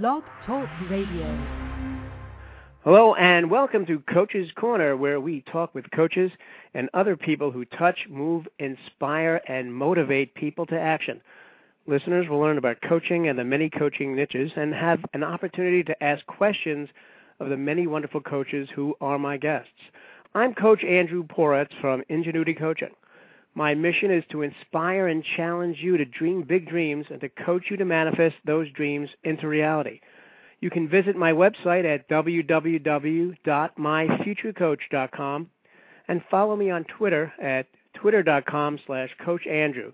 Blog Talk Radio. Hello, and welcome to Coach's Corner, where we talk with coaches and other people who touch, move, inspire, and motivate people to action. Listeners will learn about coaching and the many coaching niches and have an opportunity to ask questions of the many wonderful coaches who are my guests. I'm Coach Andrew Poretz from Ingenuity Coaching. My mission is to inspire and challenge you to dream big dreams and to coach you to manifest those dreams into reality. You can visit my website at www.myfuturecoach.com and follow me on Twitter at twitter.com slash coachandrew.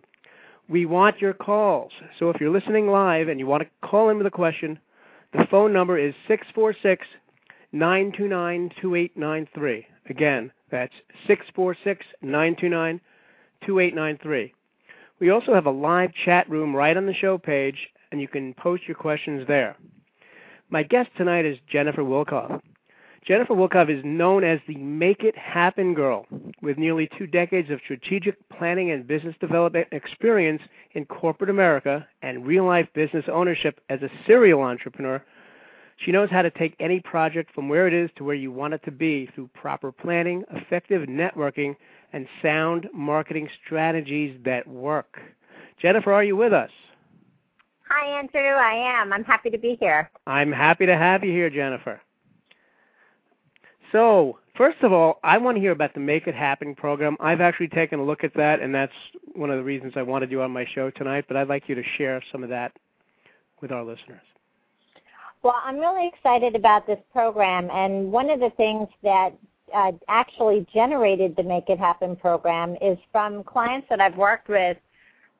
We want your calls. So if you're listening live and you want to call in with a question, the phone number is 646 929 2893. Again, that's 646 929 2893. We also have a live chat room right on the show page, and you can post your questions there. My guest tonight is Jennifer Wilkov. Jennifer Wilkov is known as the Make It Happen Girl, with nearly two decades of strategic planning and business development experience in corporate America and real life business ownership as a serial entrepreneur. She knows how to take any project from where it is to where you want it to be through proper planning, effective networking, and sound marketing strategies that work. Jennifer, are you with us? Hi, Andrew. I am. I'm happy to be here. I'm happy to have you here, Jennifer. So, first of all, I want to hear about the Make It Happen program. I've actually taken a look at that, and that's one of the reasons I wanted you on my show tonight, but I'd like you to share some of that with our listeners. Well, I'm really excited about this program, and one of the things that uh, actually generated the Make It Happen program is from clients that I've worked with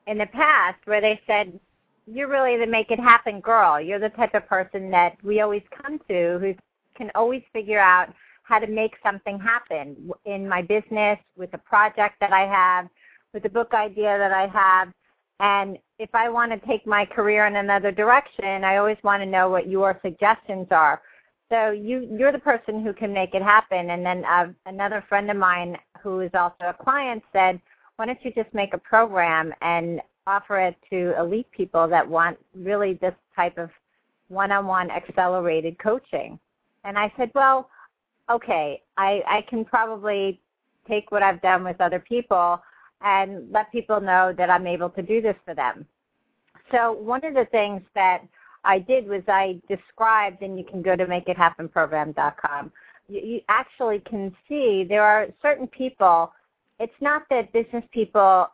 in the past where they said, You're really the Make It Happen girl. You're the type of person that we always come to who can always figure out how to make something happen in my business, with a project that I have, with a book idea that I have. And if I want to take my career in another direction, I always want to know what your suggestions are so you you're the person who can make it happen. And then uh, another friend of mine who is also a client said, why don't you just make a program and offer it to elite people that want really this type of one-on-one accelerated coaching? And I said, well, okay, I, I can probably take what I've done with other people and let people know that I'm able to do this for them. So one of the things that I did was I described, and you can go to makeithappenprogram.com. You, you actually can see there are certain people. It's not that business people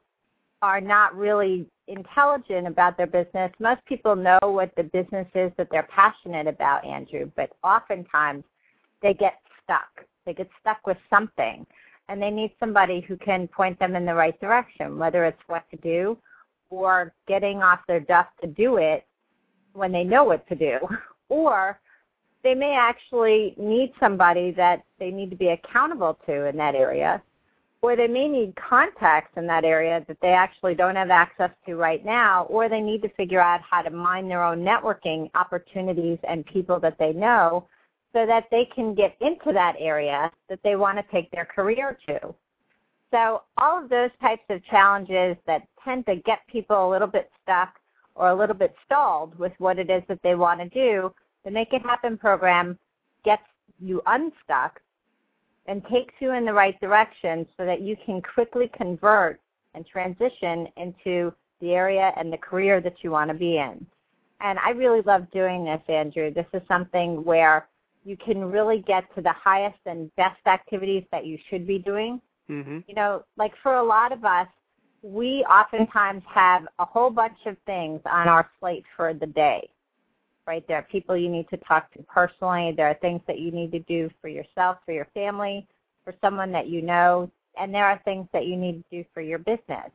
are not really intelligent about their business. Most people know what the business is that they're passionate about, Andrew, but oftentimes they get stuck. They get stuck with something, and they need somebody who can point them in the right direction, whether it's what to do or getting off their duff to do it when they know what to do, or they may actually need somebody that they need to be accountable to in that area, or they may need contacts in that area that they actually don't have access to right now, or they need to figure out how to mine their own networking opportunities and people that they know so that they can get into that area that they want to take their career to. So all of those types of challenges that tend to get people a little bit stuck or a little bit stalled with what it is that they want to do, the Make It Happen program gets you unstuck and takes you in the right direction so that you can quickly convert and transition into the area and the career that you want to be in. And I really love doing this, Andrew. This is something where you can really get to the highest and best activities that you should be doing. Mm-hmm. You know, like for a lot of us, we oftentimes have a whole bunch of things on our slate for the day. Right? There are people you need to talk to personally. There are things that you need to do for yourself, for your family, for someone that you know, and there are things that you need to do for your business.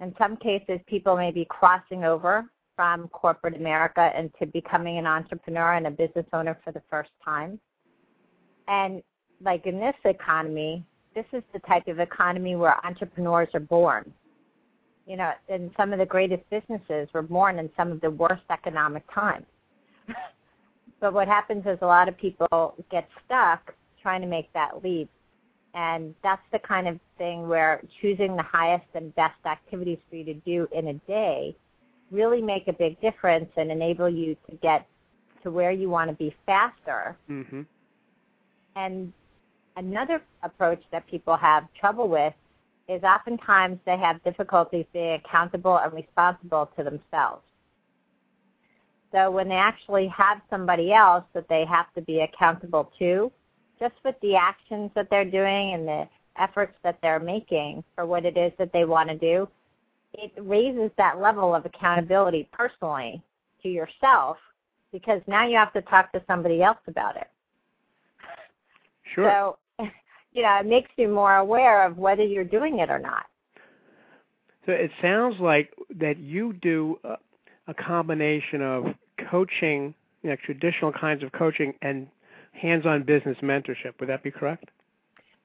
In some cases, people may be crossing over from corporate America into becoming an entrepreneur and a business owner for the first time. And like in this economy, this is the type of economy where entrepreneurs are born you know, and some of the greatest businesses were born in some of the worst economic times. but what happens is a lot of people get stuck trying to make that leap. And that's the kind of thing where choosing the highest and best activities for you to do in a day really make a big difference and enable you to get to where you want to be faster. Mm-hmm. And another approach that people have trouble with is oftentimes they have difficulties being accountable and responsible to themselves. So when they actually have somebody else that they have to be accountable to, just with the actions that they're doing and the efforts that they're making for what it is that they want to do, it raises that level of accountability personally to yourself because now you have to talk to somebody else about it. Sure. So, you know, it makes you more aware of whether you're doing it or not. So it sounds like that you do a, a combination of coaching, you know, traditional kinds of coaching, and hands-on business mentorship. Would that be correct?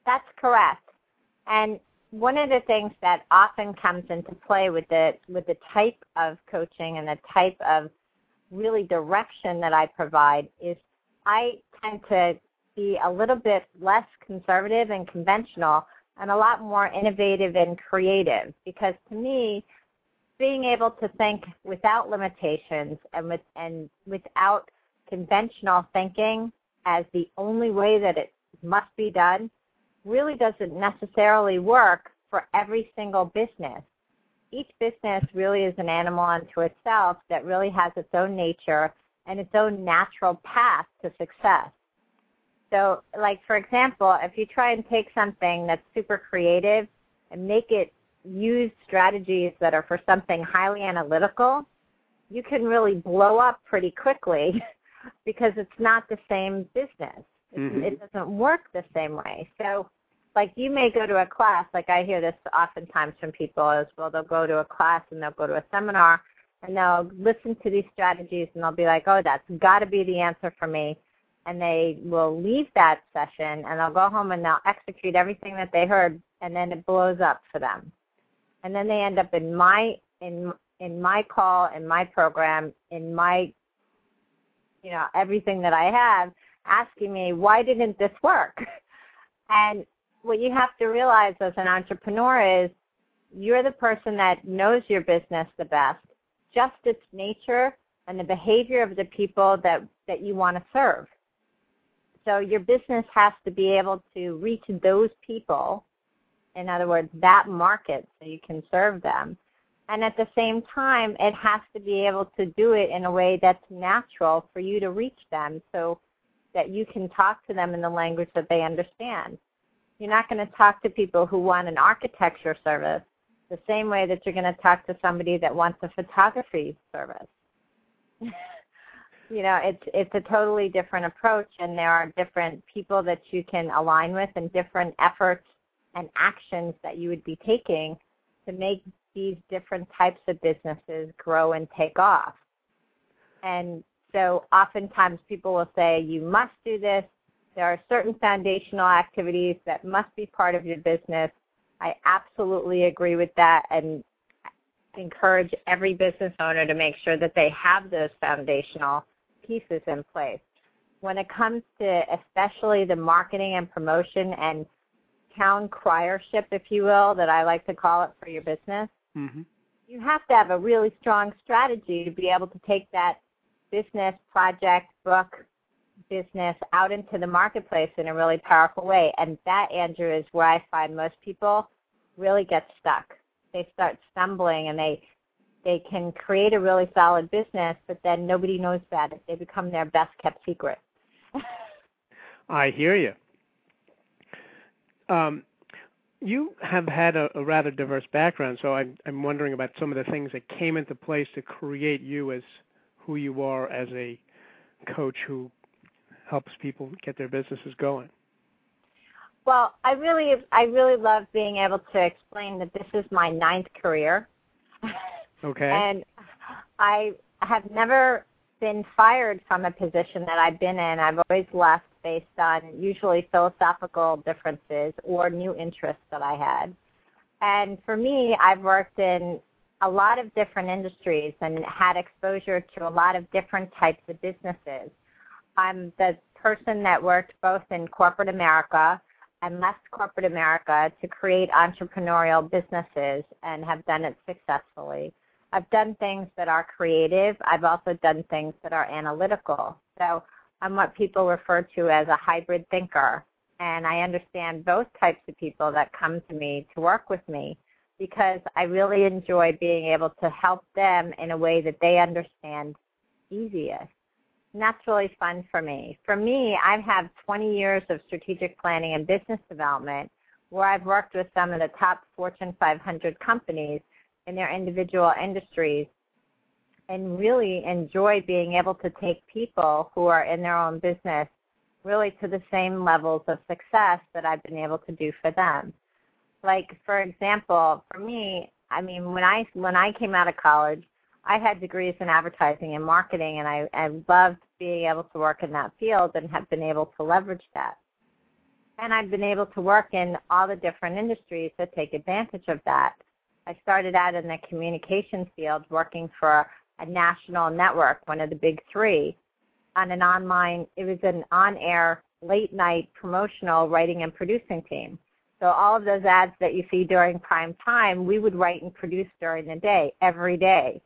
That's correct. And one of the things that often comes into play with the with the type of coaching and the type of really direction that I provide is I tend to be a little bit less conservative and conventional and a lot more innovative and creative because to me being able to think without limitations and with and without conventional thinking as the only way that it must be done really doesn't necessarily work for every single business. Each business really is an animal unto itself that really has its own nature and its own natural path to success. So, like for example, if you try and take something that's super creative and make it use strategies that are for something highly analytical, you can really blow up pretty quickly because it's not the same business. Mm-hmm. It doesn't work the same way. So, like you may go to a class, like I hear this oftentimes from people as well, they'll go to a class and they'll go to a seminar and they'll listen to these strategies and they'll be like, oh, that's got to be the answer for me. And they will leave that session and they'll go home and they'll execute everything that they heard and then it blows up for them. And then they end up in my in in my call in my program in my you know everything that i have asking me why didn't this work? And what you have to realize as an entrepreneur is you're the person that knows your business the best just its nature and the behavior of the people that that you want to serve so your business has to be able to reach those people in other words, that market so you can serve them. And at the same time, it has to be able to do it in a way that's natural for you to reach them so that you can talk to them in the language that they understand. You're not going to talk to people who want an architecture service the same way that you're going to talk to somebody that wants a photography service. you know, it's it's a totally different approach and there are different people that you can align with and different efforts and actions that you would be taking to make these different types of businesses grow and take off. And so oftentimes people will say, you must do this. There are certain foundational activities that must be part of your business. I absolutely agree with that and encourage every business owner to make sure that they have those foundational pieces in place. When it comes to especially the marketing and promotion and town criership, if you will, that I like to call it for your business, mm-hmm. you have to have a really strong strategy to be able to take that business, project, book, business out into the marketplace in a really powerful way. And that, Andrew, is where I find most people really get stuck. They start stumbling and they they can create a really solid business, but then nobody knows about it. They become their best kept secret. I hear you. Um, you have had a, a, rather diverse background, so I'm, I'm wondering about some of the things that came into place to create you as who you are as a coach who helps people get their businesses going. Well, I really, I really love being able to explain that this is my ninth career. Okay. and I have never been fired from a position that I've been in. I've always left based on usually philosophical differences or new interests that I had. And for me, I've worked in a lot of different industries and had exposure to a lot of different types of businesses. I'm the person that worked both in corporate America and left corporate America to create entrepreneurial businesses and have done it successfully. I've done things that are creative. I've also done things that are analytical. So I'm what people refer to as a hybrid thinker. And I understand both types of people that come to me to work with me because I really enjoy being able to help them in a way that they understand easiest. And that's really fun for me. For me, I've had 20 years of strategic planning and business development where I've worked with some of the top Fortune 500 companies in their individual industries and really enjoy being able to take people who are in their own business really to the same levels of success that I've been able to do for them. Like for example, for me, I mean when I when I came out of college, I had degrees in advertising and marketing and I, I loved being able to work in that field and have been able to leverage that. And I've been able to work in all the different industries that take advantage of that. I started out in the communications field working for a national network, one of the big three, on an online, it was an on air late night promotional writing and producing team. So all of those ads that you see during prime time, we would write and produce during the day, every day,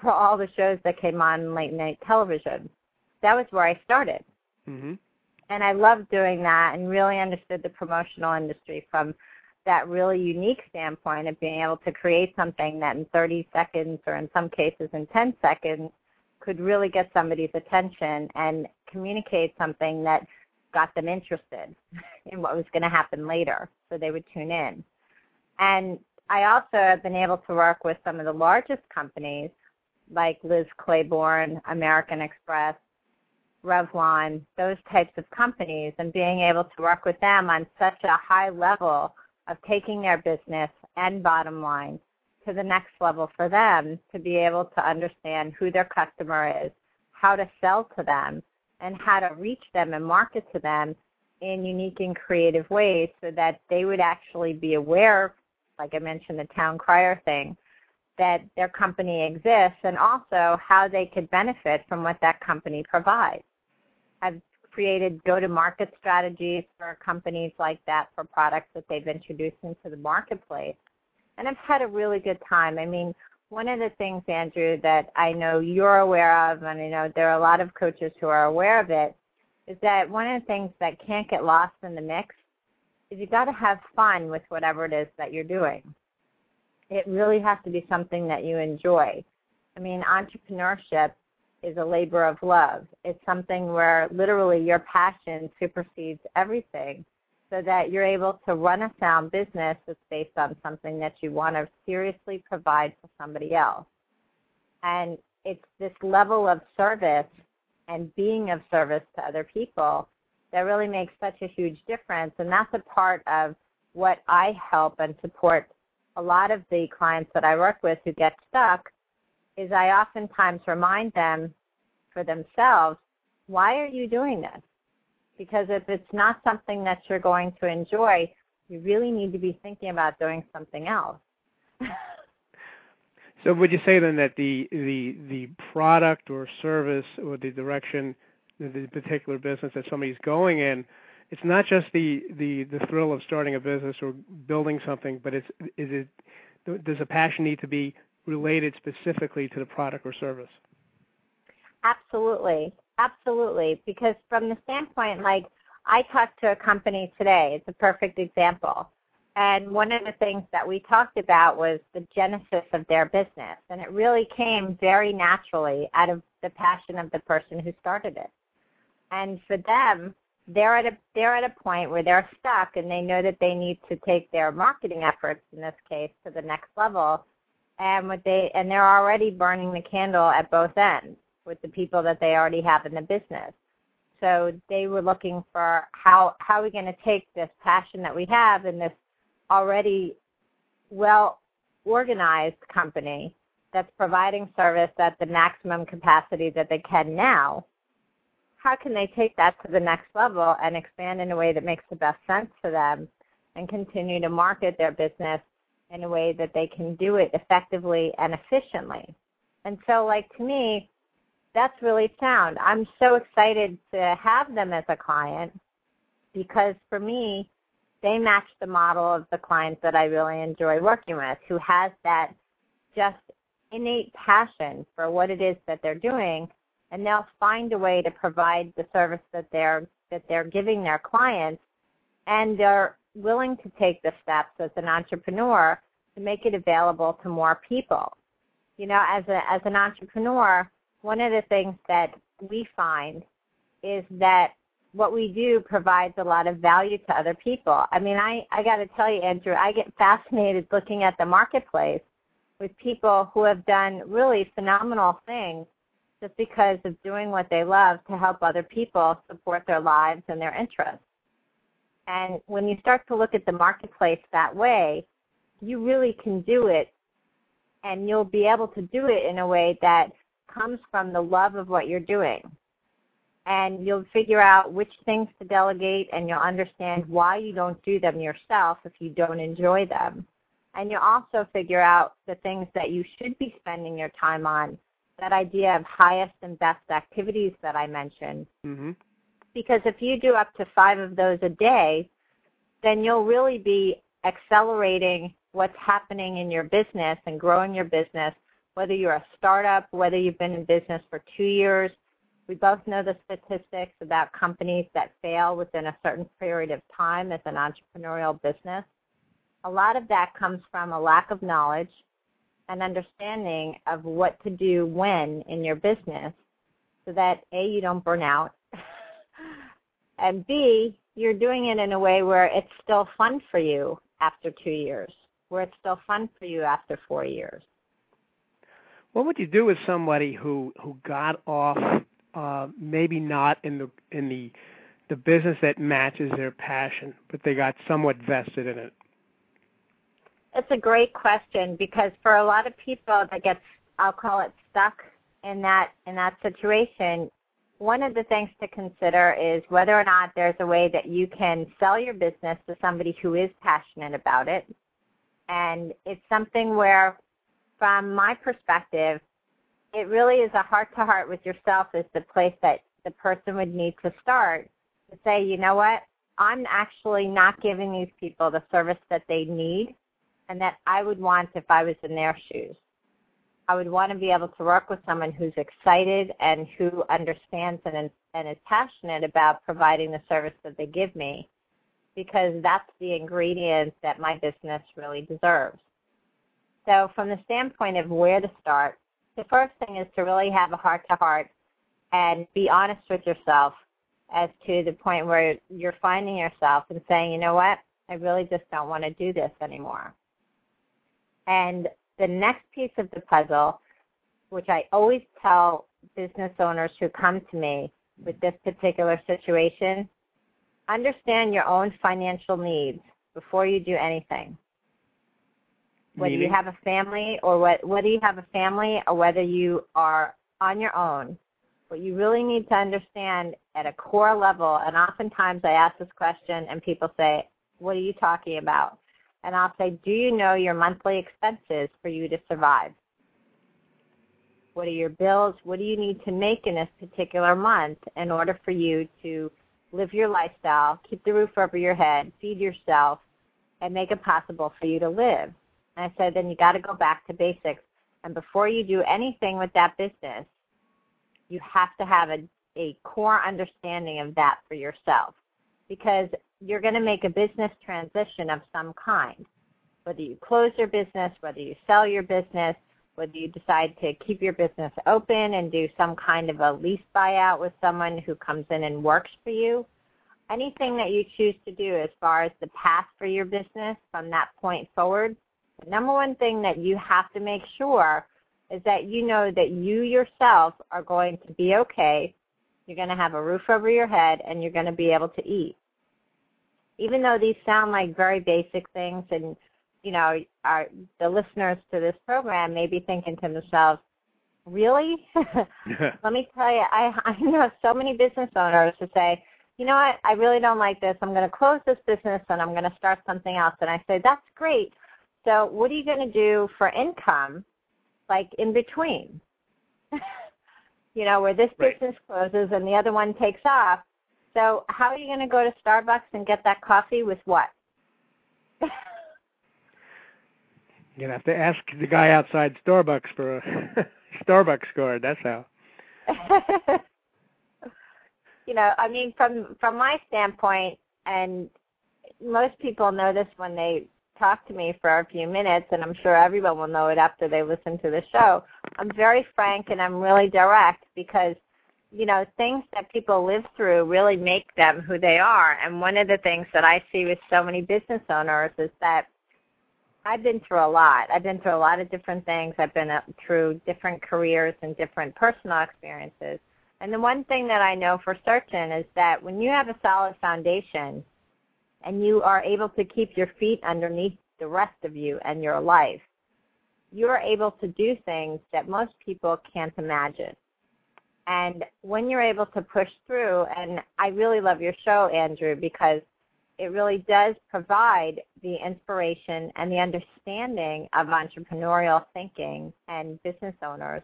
for all the shows that came on late night television. That was where I started. Mm-hmm. And I loved doing that and really understood the promotional industry from that really unique standpoint of being able to create something that in 30 seconds or in some cases in 10 seconds could really get somebody's attention and communicate something that got them interested in what was going to happen later so they would tune in. And I also have been able to work with some of the largest companies like Liz Claiborne, American Express, Revlon, those types of companies, and being able to work with them on such a high level of taking their business and bottom line to the next level for them to be able to understand who their customer is, how to sell to them, and how to reach them and market to them in unique and creative ways so that they would actually be aware, like I mentioned, the town crier thing, that their company exists and also how they could benefit from what that company provides. I've created go-to-market strategies for companies like that for products that they've introduced into the marketplace. And I've had a really good time. I mean, one of the things, Andrew, that I know you're aware of, and I know there are a lot of coaches who are aware of it, is that one of the things that can't get lost in the mix is you got to have fun with whatever it is that you're doing. It really has to be something that you enjoy. I mean, entrepreneurship is a labor of love. It's something where literally your passion supersedes everything so that you're able to run a sound business that's based on something that you want to seriously provide for somebody else. And it's this level of service and being of service to other people that really makes such a huge difference. And that's a part of what I help and support a lot of the clients that I work with who get stuck is I oftentimes remind them for themselves, why are you doing this? Because if it's not something that you're going to enjoy, you really need to be thinking about doing something else. so would you say then that the the the product or service or the direction the particular business that somebody's going in it's not just the the the thrill of starting a business or building something but it's is it does a passion need to be related specifically to the product or service Absolutely. Absolutely. Because from the standpoint, like I talked to a company today, it's a perfect example. And one of the things that we talked about was the genesis of their business. And it really came very naturally out of the passion of the person who started it. And for them, they're at a they're at a point where they're stuck and they know that they need to take their marketing efforts in this case to the next level and what they and they're already burning the candle at both ends with the people that they already have in the business. So they were looking for how how are we going to take this passion that we have in this already well organized company that's providing service at the maximum capacity that they can now. How can they take that to the next level and expand in a way that makes the best sense for them and continue to market their business in a way that they can do it effectively and efficiently? And so like to me, that's really sound. I'm so excited to have them as a client because for me, they match the model of the clients that I really enjoy working with, who has that just innate passion for what it is that they're doing and they'll find a way to provide the service that they're that they're giving their clients and they're willing to take the steps as an entrepreneur to make it available to more people. You know, as a as an entrepreneur, one of the things that we find is that what we do provides a lot of value to other people. I mean, I, I got to tell you, Andrew, I get fascinated looking at the marketplace with people who have done really phenomenal things just because of doing what they love to help other people support their lives and their interests. And when you start to look at the marketplace that way, you really can do it and you'll be able to do it in a way that comes from the love of what you're doing and you'll figure out which things to delegate and you'll understand why you don't do them yourself if you don't enjoy them. And you'll also figure out the things that you should be spending your time on. That idea of highest and best activities that I mentioned. Mm-hmm. Because if you do up to five of those a day, then you'll really be accelerating what's happening in your business and growing your business, whether you're a startup, whether you've been in business for two years, we both know the statistics about companies that fail within a certain period of time as an entrepreneurial business. A lot of that comes from a lack of knowledge and understanding of what to do when in your business so that A, you don't burn out, and B, you're doing it in a way where it's still fun for you after two years, where it's still fun for you after four years. What would you do with somebody who who got off uh, maybe not in the in the the business that matches their passion, but they got somewhat vested in it? It's a great question because for a lot of people that gets I'll call it stuck in that in that situation, one of the things to consider is whether or not there's a way that you can sell your business to somebody who is passionate about it. And it's something where from my perspective, it really is a heart to heart with yourself is the place that the person would need to start to say, you know what, I'm actually not giving these people the service that they need and that I would want if I was in their shoes. I would want to be able to work with someone who's excited and who understands and, and is passionate about providing the service that they give me because that's the ingredient that my business really deserves. So from the standpoint of where to start, the first thing is to really have a heart to heart and be honest with yourself as to the point where you're finding yourself and saying, you know what, I really just don't want to do this anymore. And the next piece of the puzzle, which I always tell business owners who come to me with this particular situation, understand your own financial needs before you do anything whether Meaning? you have a family or what, whether you have a family or whether you are on your own, what you really need to understand at a core level, and oftentimes I ask this question and people say, what are you talking about? And I'll say, do you know your monthly expenses for you to survive? What are your bills? What do you need to make in this particular month in order for you to live your lifestyle, keep the roof over your head, feed yourself, and make it possible for you to live? And I said, then you got to go back to basics. And before you do anything with that business, you have to have a, a core understanding of that for yourself because you're going to make a business transition of some kind. Whether you close your business, whether you sell your business, whether you decide to keep your business open and do some kind of a lease buyout with someone who comes in and works for you, anything that you choose to do as far as the path for your business from that point forward, the number one thing that you have to make sure is that you know that you yourself are going to be okay. You're going to have a roof over your head and you're going to be able to eat. Even though these sound like very basic things and you know, our the listeners to this program may be thinking to themselves, "Really?" Let me tell you, I I know so many business owners who say, "You know what? I really don't like this. I'm going to close this business and I'm going to start something else." And I say, "That's great. So what are you going to do for income, like in between? you know, where this right. business closes and the other one takes off. So how are you going to go to Starbucks and get that coffee with what? You're going to have to ask the guy outside Starbucks for a Starbucks card. That's how. you know, I mean, from from my standpoint, and most people know this when they talk to me for a few minutes, and I'm sure everyone will know it after they listen to the show. I'm very frank and I'm really direct because, you know, things that people live through really make them who they are. And one of the things that I see with so many business owners is that I've been through a lot. I've been through a lot of different things. I've been uh, through different careers and different personal experiences. And the one thing that I know for certain is that when you have a solid foundation and you are able to keep your feet underneath the rest of you and your life, you're able to do things that most people can't imagine. And when you're able to push through, and I really love your show, Andrew, because it really does provide the inspiration and the understanding of entrepreneurial thinking and business owners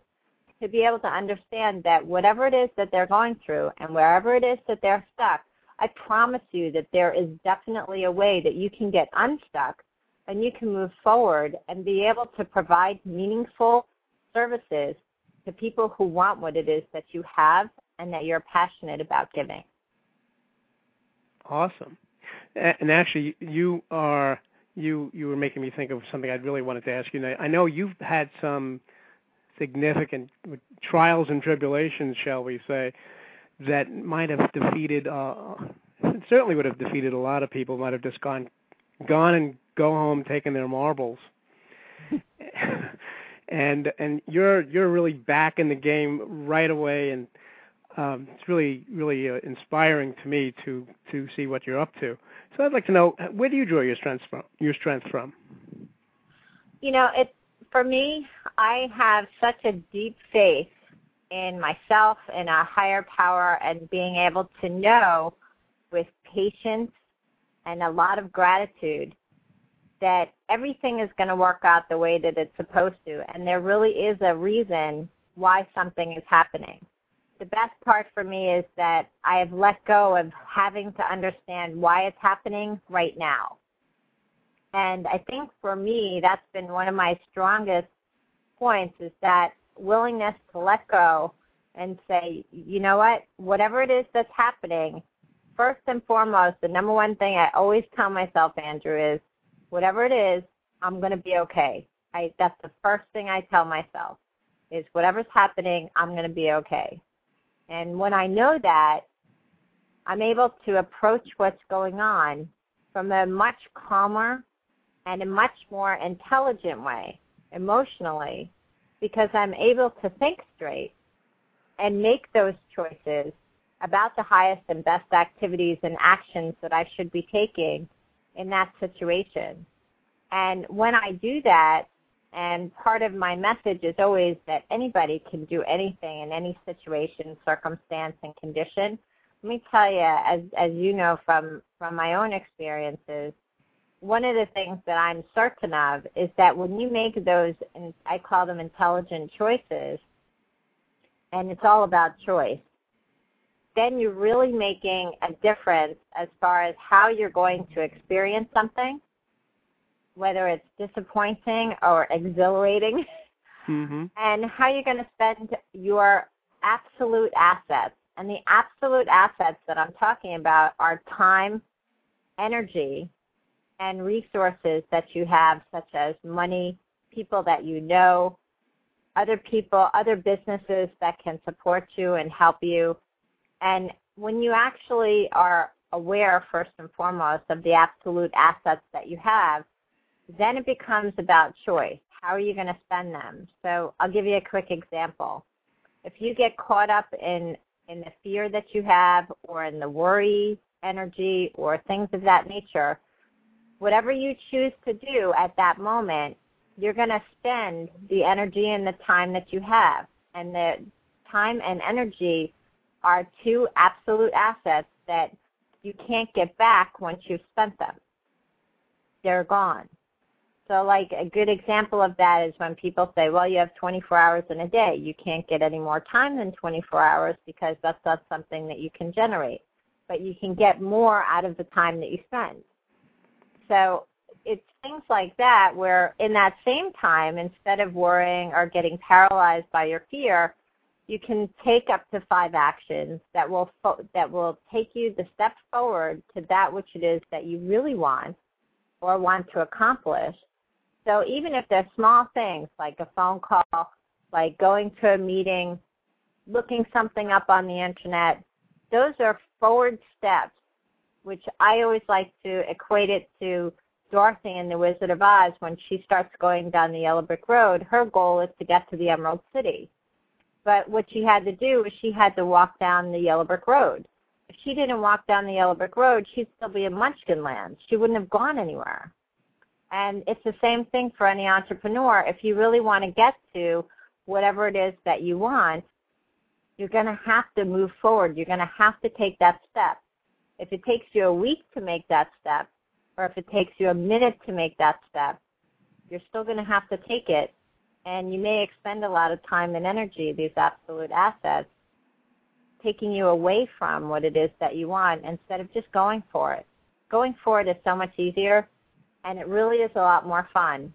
to be able to understand that whatever it is that they're going through and wherever it is that they're stuck, I promise you that there is definitely a way that you can get unstuck and you can move forward and be able to provide meaningful services to people who want what it is that you have and that you're passionate about giving. Awesome. And actually, you are you you were making me think of something I really wanted to ask you. I know you've had some significant trials and tribulations, shall we say, that might have defeated. Uh, certainly would have defeated a lot of people. Might have just gone gone and go home taking their marbles. and and you're you're really back in the game right away and um, it's really really uh, inspiring to me to to see what you're up to. So I'd like to know where do you draw your strength from? Your strength from? You know, it for me. I have such a deep faith in myself and a higher power, and being able to know with patience and a lot of gratitude that everything is going to work out the way that it's supposed to, and there really is a reason why something is happening the best part for me is that I have let go of having to understand why it's happening right now. And I think for me, that's been one of my strongest points is that willingness to let go and say, you know what, whatever it is that's happening, first and foremost, the number one thing I always tell myself, Andrew, is whatever it is, I'm going to be okay. I, that's the first thing I tell myself is whatever's happening, I'm going to be okay. And when I know that, I'm able to approach what's going on from a much calmer and a much more intelligent way emotionally because I'm able to think straight and make those choices about the highest and best activities and actions that I should be taking in that situation. And when I do that, and part of my message is always that anybody can do anything in any situation, circumstance, and condition. Let me tell you, as as you know from from my own experiences, one of the things that I'm certain of is that when you make those, and I call them intelligent choices, and it's all about choice, then you're really making a difference as far as how you're going to experience something whether it's disappointing or exhilarating, mm-hmm. and how you're going to spend your absolute assets. And the absolute assets that I'm talking about are time, energy, and resources that you have, such as money, people that you know, other people, other businesses that can support you and help you. And when you actually are aware, first and foremost, of the absolute assets that you have, then it becomes about choice. How are you going to spend them? So I'll give you a quick example. If you get caught up in in the fear that you have or in the worry energy or things of that nature, whatever you choose to do at that moment, you're going to spend the energy and the time that you have. And the time and energy are two absolute assets that you can't get back once you've spent them. They're gone. So, like a good example of that is when people say, "Well, you have 24 hours in a day. You can't get any more time than 24 hours because that's not something that you can generate, but you can get more out of the time that you spend." So, it's things like that where in that same time, instead of worrying or getting paralyzed by your fear, you can take up to five actions that will fo- that will take you the step forward to that which it is that you really want or want to accomplish. So even if they're small things like a phone call, like going to a meeting, looking something up on the internet, those are forward steps, which I always like to equate it to Dorothy in The Wizard of Oz when she starts going down the yellow brick road. Her goal is to get to the Emerald City. But what she had to do was she had to walk down the yellow brick road. If she didn't walk down the yellow brick road, she'd still be in Munchkin Land. She wouldn't have gone anywhere. And it's the same thing for any entrepreneur. If you really want to get to whatever it is that you want, you're going to have to move forward. You're going to have to take that step. If it takes you a week to make that step, or if it takes you a minute to make that step, you're still going to have to take it. And you may expend a lot of time and energy, these absolute assets, taking you away from what it is that you want instead of just going for it. Going for it is so much easier and it really is a lot more fun.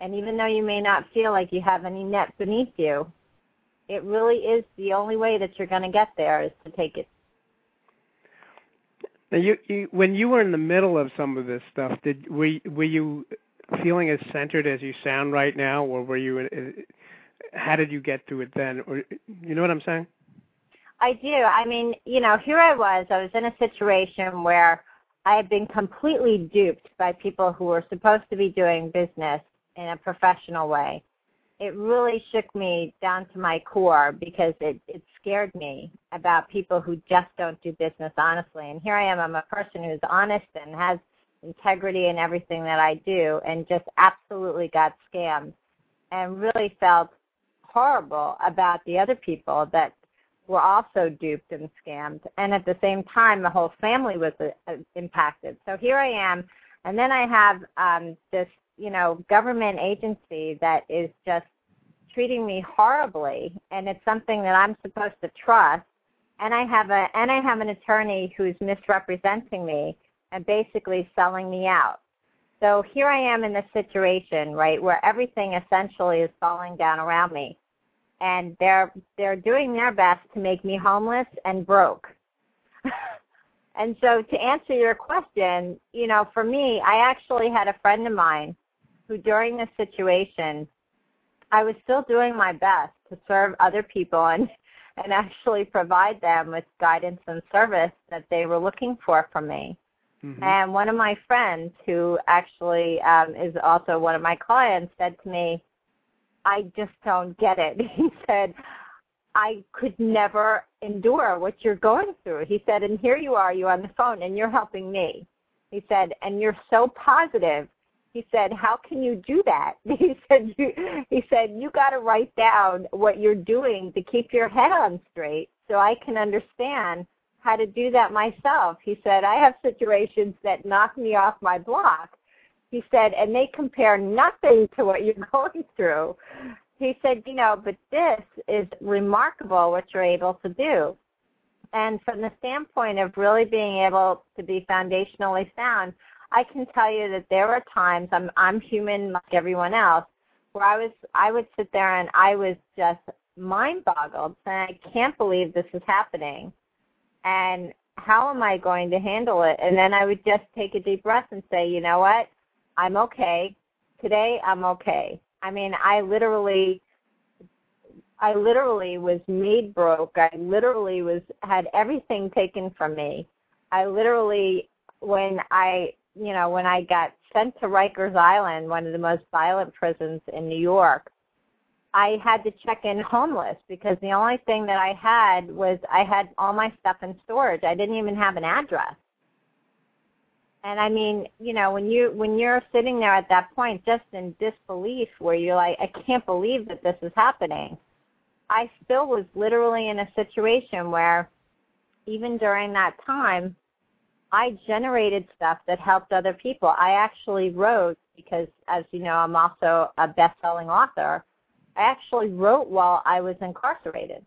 And even though you may not feel like you have any net beneath you, it really is the only way that you're going to get there is to take it. Now, you, you when you were in the middle of some of this stuff, did were were you feeling as centered as you sound right now, or were you? Uh, how did you get through it then? Or you know what I'm saying? I do. I mean, you know, here I was. I was in a situation where I had been completely duped by people who were supposed to be doing business in a professional way. It really shook me down to my core because it, it scared me about people who just don't do business honestly. And here I am, I'm a person who's honest and has integrity in everything that I do and just absolutely got scammed and really felt horrible about the other people that were also duped and scammed. And at the same time, the whole family was uh, impacted. So here I am, and then I have um, this, you know, government agency that is just treating me horribly, and it's something that I'm supposed to trust. And I have a and I have an attorney who's misrepresenting me and basically selling me out. So here I am in this situation, right, where everything essentially is falling down around me and they're they're doing their best to make me homeless and broke. and so to answer your question, you know, for me, I actually had a friend of mine who during this situation I was still doing my best to serve other people and and actually provide them with guidance and service that they were looking for from me. Mm-hmm. And one of my friends, who actually um, is also one of my clients, said to me, I just don't get it. He said, I could never endure what you're going through. He said, and here you are, you on the phone, and you're helping me. He said, and you're so positive. He said, how can you do that? He said, you, he said, you got to write down what you're doing to keep your head on straight so I can understand how to do that myself. He said, I have situations that knock me off my block he said, and they compare nothing to what you're going through. He said, you know, but this is remarkable what you're able to do. And from the standpoint of really being able to be foundationally sound, I can tell you that there were times I'm I'm human like everyone else where I was I would sit there and I was just mind boggled and I can't believe this is happening. And how am I going to handle it? And then I would just take a deep breath and say, you know what? I'm okay. Today I'm okay. I mean, I literally I literally was made broke. I literally was had everything taken from me. I literally when I, you know, when I got sent to Rikers Island, one of the most violent prisons in New York, I had to check in homeless because the only thing that I had was I had all my stuff in storage. I didn't even have an address. And I mean, you know, when you when you're sitting there at that point, just in disbelief, where you're like, I can't believe that this is happening. I still was literally in a situation where, even during that time, I generated stuff that helped other people. I actually wrote because, as you know, I'm also a best-selling author. I actually wrote while I was incarcerated,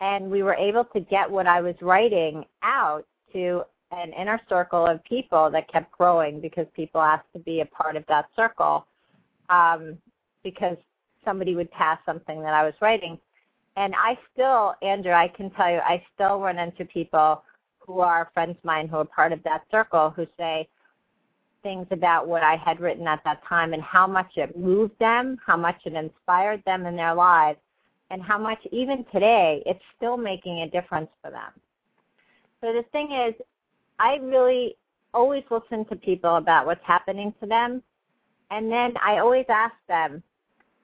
and we were able to get what I was writing out to an inner circle of people that kept growing because people asked to be a part of that circle um, because somebody would pass something that I was writing. And I still, Andrew, I can tell you, I still run into people who are friends of mine who are part of that circle who say things about what I had written at that time and how much it moved them, how much it inspired them in their lives, and how much even today it's still making a difference for them. So the thing is, I really always listen to people about what's happening to them. And then I always ask them,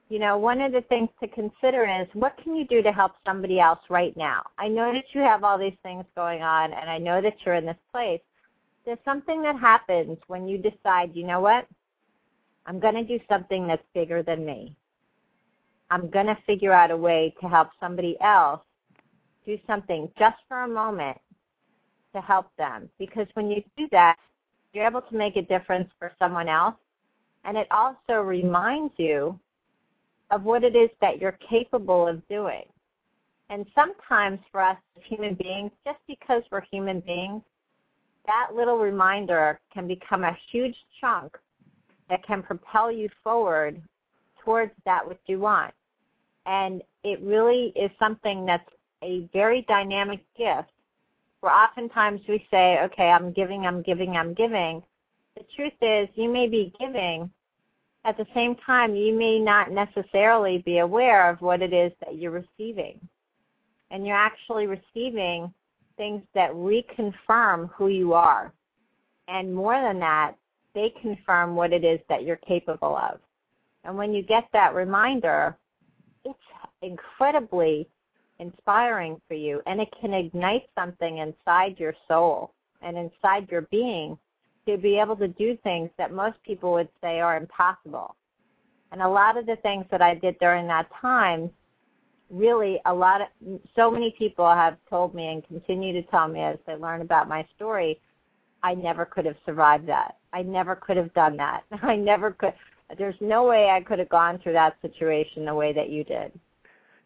you know, one of the things to consider is what can you do to help somebody else right now? I know that you have all these things going on and I know that you're in this place. There's something that happens when you decide, you know what? I'm going to do something that's bigger than me. I'm going to figure out a way to help somebody else do something just for a moment to help them. Because when you do that, you're able to make a difference for someone else. And it also reminds you of what it is that you're capable of doing. And sometimes for us as human beings, just because we're human beings, that little reminder can become a huge chunk that can propel you forward towards that which you want. And it really is something that's a very dynamic gift where oftentimes we say, okay, I'm giving, I'm giving, I'm giving. The truth is, you may be giving. At the same time, you may not necessarily be aware of what it is that you're receiving. And you're actually receiving things that reconfirm who you are. And more than that, they confirm what it is that you're capable of. And when you get that reminder, it's incredibly inspiring for you and it can ignite something inside your soul and inside your being to be able to do things that most people would say are impossible. And a lot of the things that I did during that time, really a lot of, so many people have told me and continue to tell me as they learn about my story, I never could have survived that. I never could have done that. I never could, there's no way I could have gone through that situation the way that you did.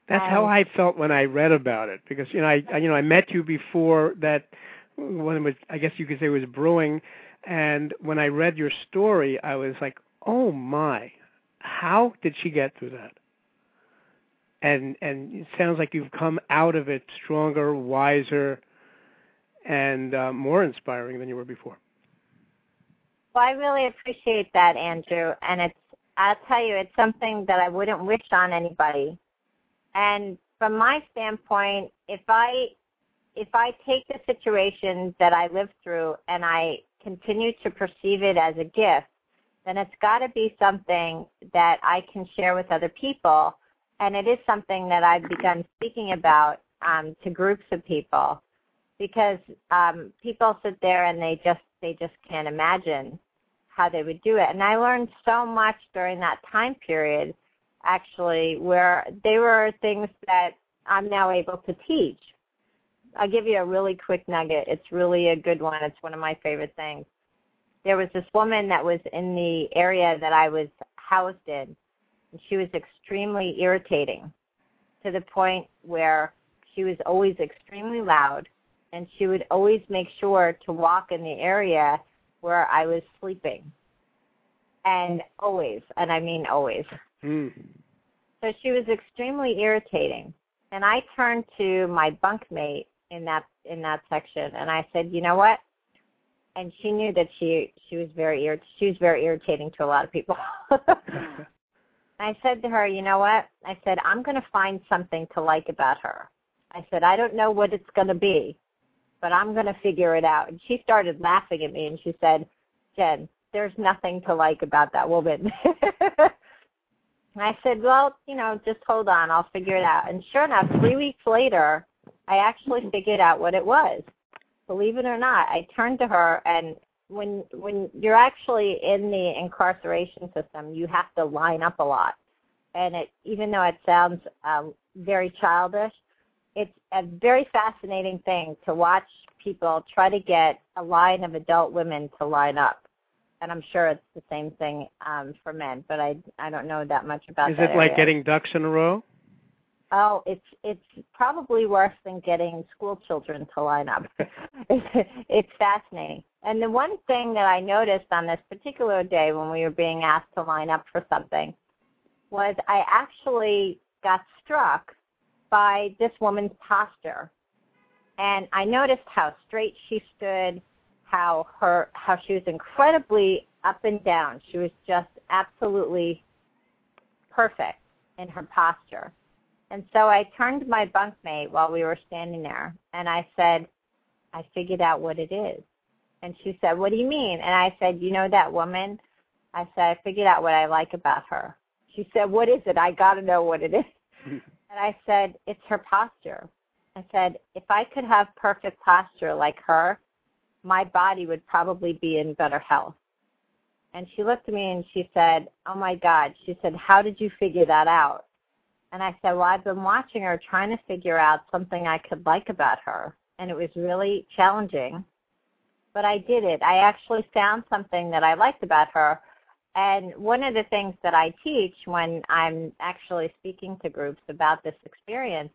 That's how I felt when I read about it because you know I, I you know I met you before that when it was I guess you could say it was brewing and when I read your story I was like oh my. How did she get through that? And and it sounds like you've come out of it stronger wiser and uh, more inspiring than you were before. Well I really appreciate that Andrew. And it's I'll tell you it's something that I wouldn't wish on anybody. And from my standpoint, if I if I take the situation that I lived through and I continue to perceive it as a gift, then it's got to be something that I can share with other people. And it is something that I've begun speaking about um, to groups of people because um, people sit there and they just they just can't imagine how they would do it. And I learned so much during that time period actually, where they were things that I'm now able to teach. I'll give you a really quick nugget. It's really a good one. It's one of my favorite things. There was this woman that was in the area that I was housed in, and she was extremely irritating to the point where she was always extremely loud, and she would always make sure to walk in the area where I was sleeping. And always, and I mean always. Mm. So she was extremely irritating. And I turned to my bunkmate in that in that section and I said, "You know what?" And she knew that she she was very ir- she was very irritating to a lot of people. I said to her, "You know what?" I said, "I'm going to find something to like about her." I said, "I don't know what it's going to be, but I'm going to figure it out." And she started laughing at me and she said, "Jen, there's nothing to like about that woman." I said, well, you know, just hold on, I'll figure it out. And sure enough, three weeks later, I actually figured out what it was. Believe it or not, I turned to her, and when when you're actually in the incarceration system, you have to line up a lot. And it, even though it sounds um, very childish, it's a very fascinating thing to watch people try to get a line of adult women to line up and I'm sure it's the same thing um, for men, but I I don't know that much about. Is it like getting ducks in a row? Oh, it's it's probably worse than getting school children to line up. it's fascinating. And the one thing that I noticed on this particular day when we were being asked to line up for something was I actually got struck by this woman's posture. And I noticed how straight she stood, how her how she was incredibly up and down. She was just absolutely perfect in her posture. And so I turned to my bunkmate while we were standing there and I said, I figured out what it is. And she said, What do you mean? And I said, You know that woman? I said, I figured out what I like about her. She said, What is it? I got to know what it is. and I said, It's her posture. I said, If I could have perfect posture like her, my body would probably be in better health. And she looked at me and she said, Oh my God. She said, How did you figure that out? And I said, Well, I've been watching her trying to figure out something I could like about her. And it was really challenging. But I did it. I actually found something that I liked about her. And one of the things that I teach when I'm actually speaking to groups about this experience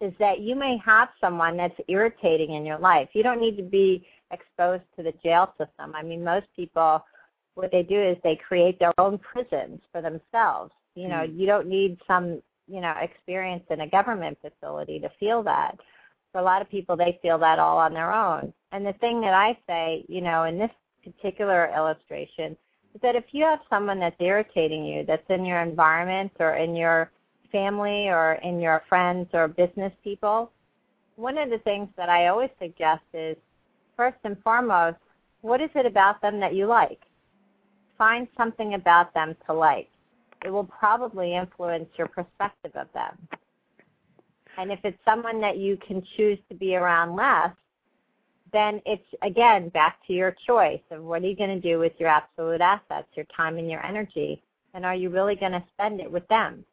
is that you may have someone that's irritating in your life. You don't need to be exposed to the jail system. I mean, most people, what they do is they create their own prisons for themselves. You know, mm. you don't need some, you know, experience in a government facility to feel that. For a lot of people, they feel that all on their own. And the thing that I say, you know, in this particular illustration, is that if you have someone that's irritating you, that's in your environment or in your family or in your friends or business people, one of the things that I always suggest is first and foremost, what is it about them that you like? Find something about them to like. It will probably influence your perspective of them. And if it's someone that you can choose to be around less, then it's again back to your choice of what are you going to do with your absolute assets, your time and your energy, and are you really going to spend it with them?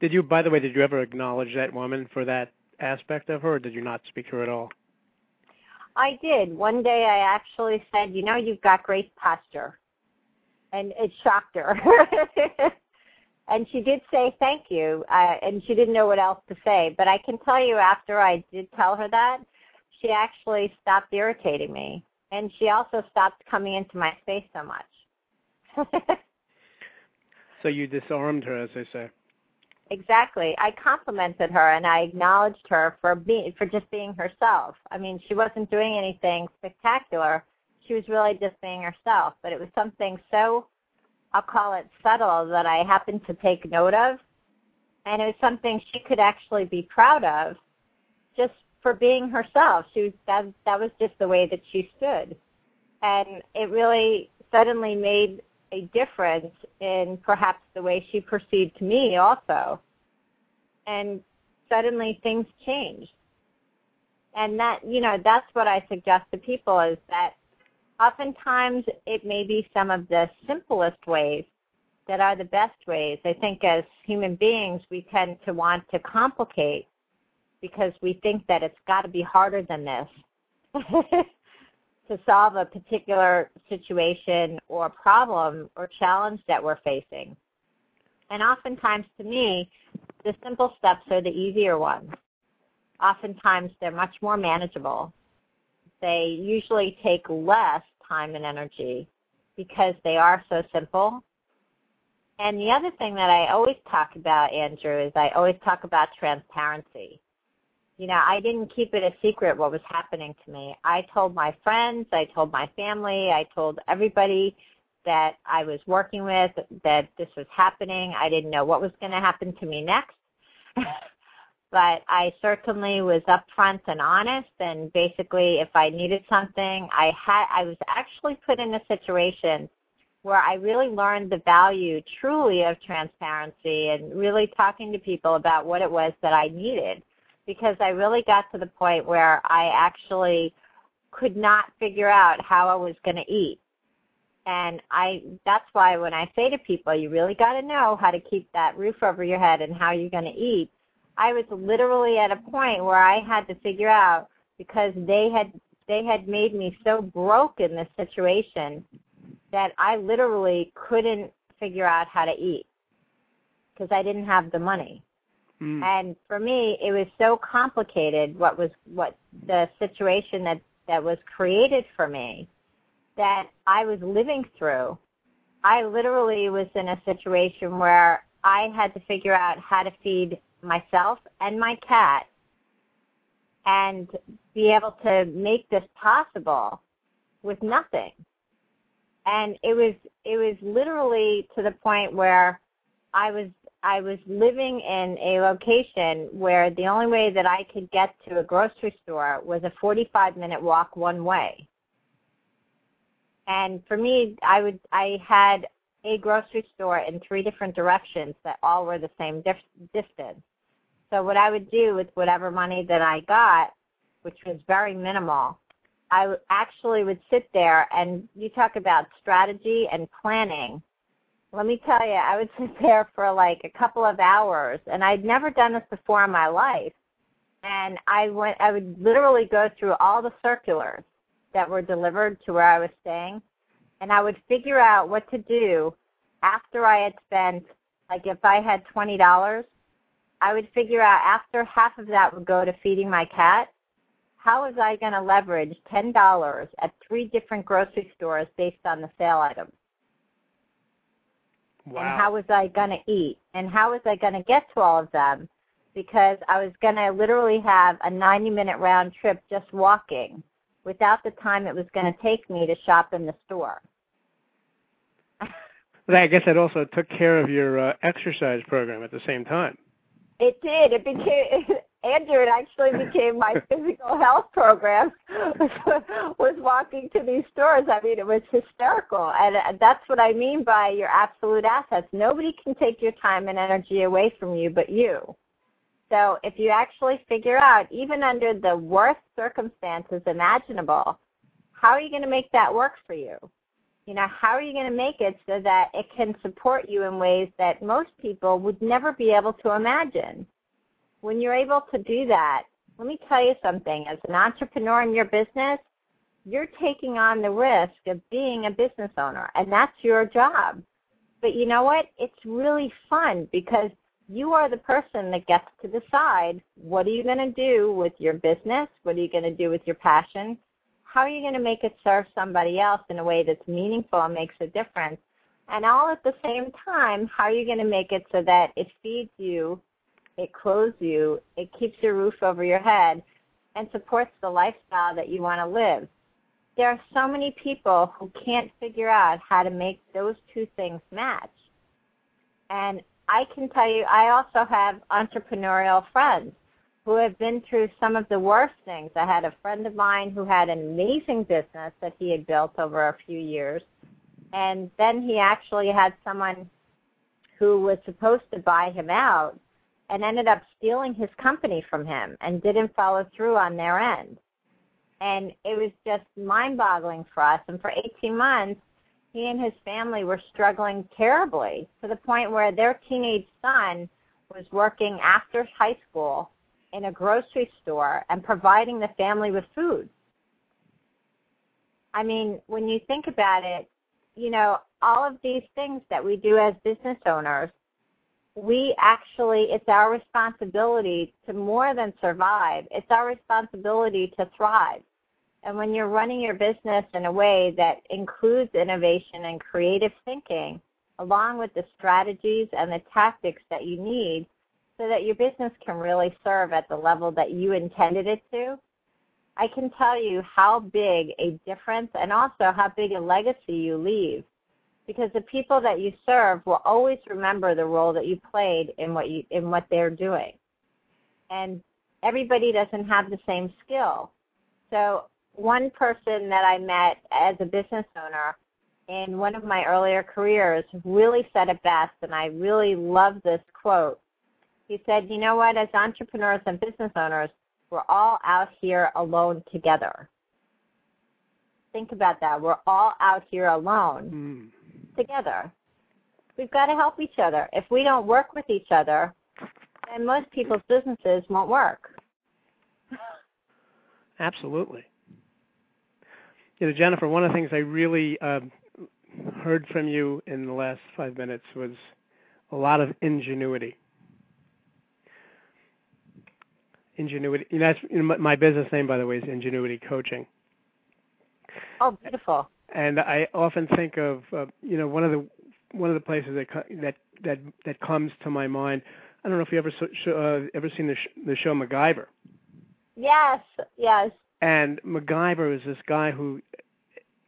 Did you, by the way, did you ever acknowledge that woman for that aspect of her, or did you not speak to her at all? I did. One day I actually said, you know, you've got great posture. And it shocked her. and she did say thank you, uh, and she didn't know what else to say. But I can tell you after I did tell her that, she actually stopped irritating me. And she also stopped coming into my space so much. so you disarmed her, as they say. Exactly. I complimented her and I acknowledged her for being for just being herself. I mean, she wasn't doing anything spectacular. She was really just being herself, but it was something so I'll call it subtle that I happened to take note of. And it was something she could actually be proud of just for being herself. She was that that was just the way that she stood. And it really suddenly made a difference in perhaps the way she perceived me also. And suddenly things changed. And that, you know, that's what I suggest to people is that oftentimes it may be some of the simplest ways that are the best ways. I think as human beings, we tend to want to complicate because we think that it's got to be harder than this. to solve a particular situation or problem or challenge that we're facing. And oftentimes, to me, the simple steps are the easier ones. Oftentimes, they're much more manageable. They usually take less time and energy because they are so simple. And the other thing that I always talk about, Andrew, is I always talk about transparency you know, I didn't keep it a secret what was happening to me. I told my friends, I told my family, I told everybody that I was working with that this was happening. I didn't know what was going to happen to me next. but I certainly was upfront and honest and basically if I needed something, I had I was actually put in a situation where I really learned the value truly of transparency and really talking to people about what it was that I needed because I really got to the point where I actually could not figure out how I was going to eat. And I that's why when I say to people, you really got to know how to keep that roof over your head and how you're going to eat. I was literally at a point where I had to figure out because they had they had made me so broke in this situation that I literally couldn't figure out how to eat because I didn't have the money. Mm. And for me, it was so complicated what was what the situation that that was created for me that I was living through. I literally was in a situation where I had to figure out how to feed myself and my cat and be able to make this possible with nothing. And it was it was literally to the point where I was I was living in a location where the only way that I could get to a grocery store was a 45 minute walk one way. And for me, I would I had a grocery store in three different directions that all were the same dif- distance. So what I would do with whatever money that I got, which was very minimal, I actually would sit there and you talk about strategy and planning let me tell you, I would sit there for like a couple of hours, and I'd never done this before in my life. And I went, I would literally go through all the circulars that were delivered to where I was staying, and I would figure out what to do after I had spent, like if I had twenty dollars, I would figure out after half of that would go to feeding my cat. How was I going to leverage ten dollars at three different grocery stores based on the sale items? Wow. And how was I going to eat? And how was I going to get to all of them? Because I was going to literally have a 90 minute round trip just walking without the time it was going to take me to shop in the store. I guess that also took care of your uh, exercise program at the same time. It did. It became Andrew, it actually became my physical health program. was walking to these stores. I mean, it was hysterical, and uh, that's what I mean by your absolute assets. Nobody can take your time and energy away from you, but you. So if you actually figure out, even under the worst circumstances imaginable, how are you going to make that work for you? You know, how are you going to make it so that it can support you in ways that most people would never be able to imagine? when you're able to do that, let me tell you something. As an entrepreneur in your business, you're taking on the risk of being a business owner, and that's your job. But you know what? It's really fun because you are the person that gets to decide what are you going to do with your business? What are you going to do with your passion? How are you going to make it serve somebody else in a way that's meaningful and makes a difference? And all at the same time, how are you going to make it so that it feeds you it clothes you, it keeps your roof over your head, and supports the lifestyle that you want to live. There are so many people who can't figure out how to make those two things match. And I can tell you, I also have entrepreneurial friends who have been through some of the worst things. I had a friend of mine who had an amazing business that he had built over a few years. And then he actually had someone who was supposed to buy him out and ended up stealing his company from him and didn't follow through on their end. And it was just mind boggling for us. And for 18 months, he and his family were struggling terribly to the point where their teenage son was working after high school in a grocery store and providing the family with food. I mean, when you think about it, you know, all of these things that we do as business owners we actually, it's our responsibility to more than survive. It's our responsibility to thrive. And when you're running your business in a way that includes innovation and creative thinking, along with the strategies and the tactics that you need so that your business can really serve at the level that you intended it to, I can tell you how big a difference and also how big a legacy you leave because the people that you serve will always remember the role that you played in what you in what they're doing. And everybody doesn't have the same skill. So one person that I met as a business owner in one of my earlier careers really said it best and I really love this quote. He said, "You know what, as entrepreneurs and business owners, we're all out here alone together." Think about that. We're all out here alone. Mm together. We've got to help each other. If we don't work with each other, then most people's businesses won't work. Absolutely. You know, Jennifer, one of the things I really uh, heard from you in the last five minutes was a lot of ingenuity. Ingenuity. That's my business name, by the way, is Ingenuity Coaching. Oh, beautiful. And I often think of uh, you know one of the one of the places that that that that comes to my mind. I don't know if you ever uh, ever seen the sh- the show MacGyver. Yes, yes. And MacGyver is this guy who,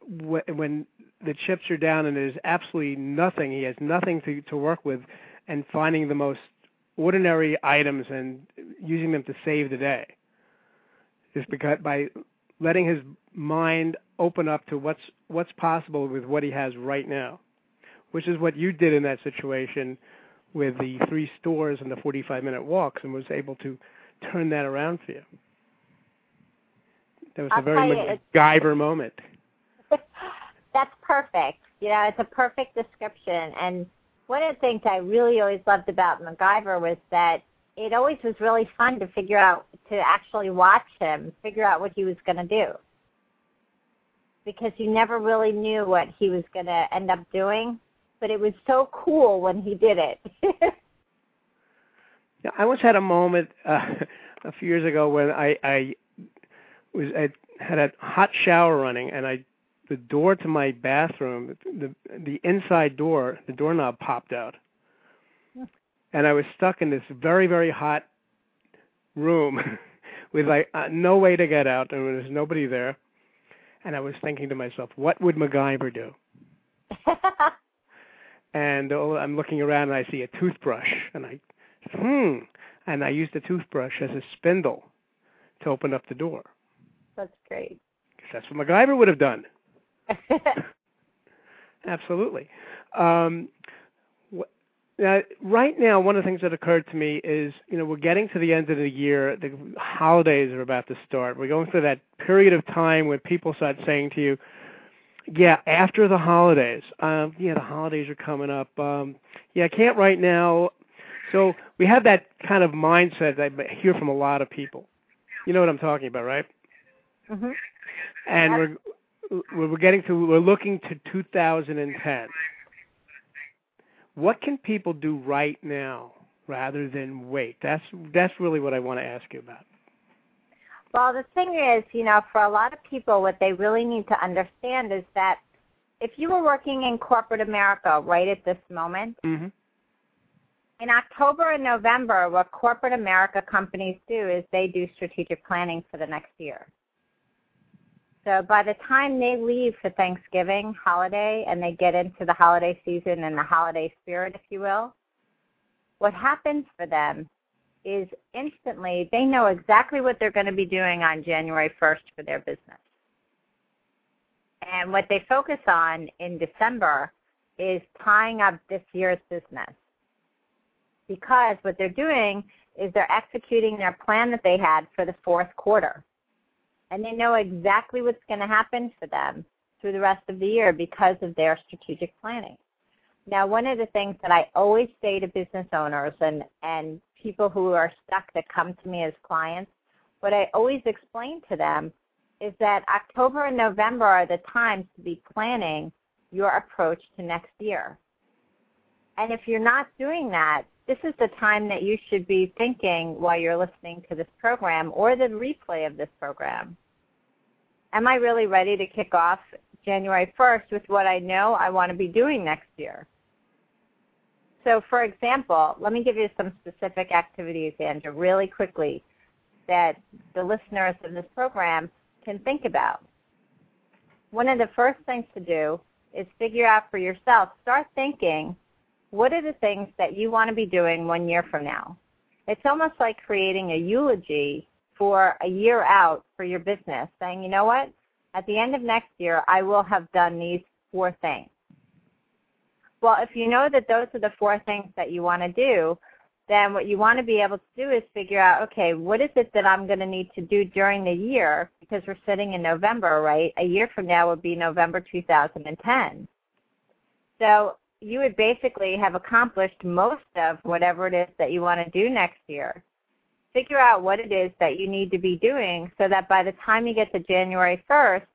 when the chips are down and there's absolutely nothing, he has nothing to to work with, and finding the most ordinary items and using them to save the day. Just because by letting his mind open up to what's what's possible with what he has right now, which is what you did in that situation with the three stores and the 45 minute walks, and was able to turn that around for you. That was I'll a very MacGyver moment. That's perfect. You know, it's a perfect description. And one of the things I really always loved about MacGyver was that it always was really fun to figure out to actually watch him, figure out what he was going to do. Because you never really knew what he was going to end up doing, but it was so cool when he did it. yeah, I once had a moment uh, a few years ago when I I was I had a hot shower running and I the door to my bathroom the the inside door the doorknob popped out. And I was stuck in this very very hot room with like uh, no way to get out. And there's nobody there. And I was thinking to myself what would MacGyver do? And oh, I'm looking around and I see a toothbrush. And I hmm. And I used the toothbrush as a spindle to open up the door. That's great. Because that's what MacGyver would have done Absolutely. Um, now, right now, one of the things that occurred to me is, you know, we're getting to the end of the year. The holidays are about to start. We're going through that period of time when people start saying to you, "Yeah, after the holidays. Um, yeah, the holidays are coming up. Um, yeah, I can't right now." So we have that kind of mindset that I hear from a lot of people. You know what I'm talking about, right? Mm-hmm. And we're we're getting to we're looking to 2010. What can people do right now rather than wait? That's that's really what I want to ask you about. Well, the thing is, you know, for a lot of people, what they really need to understand is that if you were working in corporate America right at this moment, mm-hmm. in October and November, what corporate America companies do is they do strategic planning for the next year. So by the time they leave for Thanksgiving holiday and they get into the holiday season and the holiday spirit, if you will, what happens for them is instantly they know exactly what they're going to be doing on January 1st for their business. And what they focus on in December is tying up this year's business. Because what they're doing is they're executing their plan that they had for the fourth quarter and they know exactly what's going to happen for them through the rest of the year because of their strategic planning. Now, one of the things that I always say to business owners and, and people who are stuck that come to me as clients, what I always explain to them is that October and November are the times to be planning your approach to next year. And if you're not doing that, this is the time that you should be thinking while you're listening to this program or the replay of this program am I really ready to kick off January 1st with what I know I want to be doing next year? So, for example, let me give you some specific activities, Andrew, really quickly that the listeners of this program can think about. One of the first things to do is figure out for yourself, start thinking, what are the things that you want to be doing one year from now? It's almost like creating a eulogy for a year out for your business, saying, you know what, at the end of next year, I will have done these four things. Well, if you know that those are the four things that you want to do, then what you want to be able to do is figure out, okay, what is it that I'm going to need to do during the year? Because we're sitting in November, right? A year from now would be November 2010. So you would basically have accomplished most of whatever it is that you want to do next year figure out what it is that you need to be doing so that by the time you get to January 1st,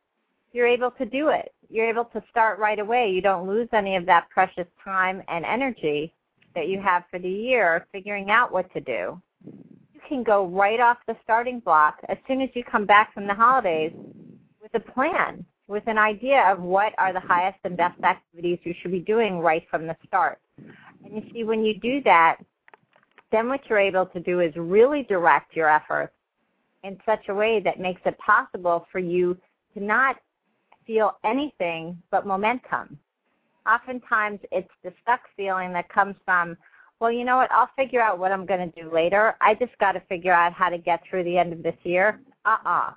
you're able to do it. You're able to start right away. You don't lose any of that precious time and energy that you have for the year figuring out what to do. You can go right off the starting block as soon as you come back from the holidays with a plan, with an idea of what are the highest and best activities you should be doing right from the start. And you see, when you do that, then what you're able to do is really direct your efforts in such a way that makes it possible for you to not feel anything but momentum. Oftentimes, it's the stuck feeling that comes from, well, you know what, I'll figure out what I'm going to do later. I just got to figure out how to get through the end of this year. Uh uh-uh. uh.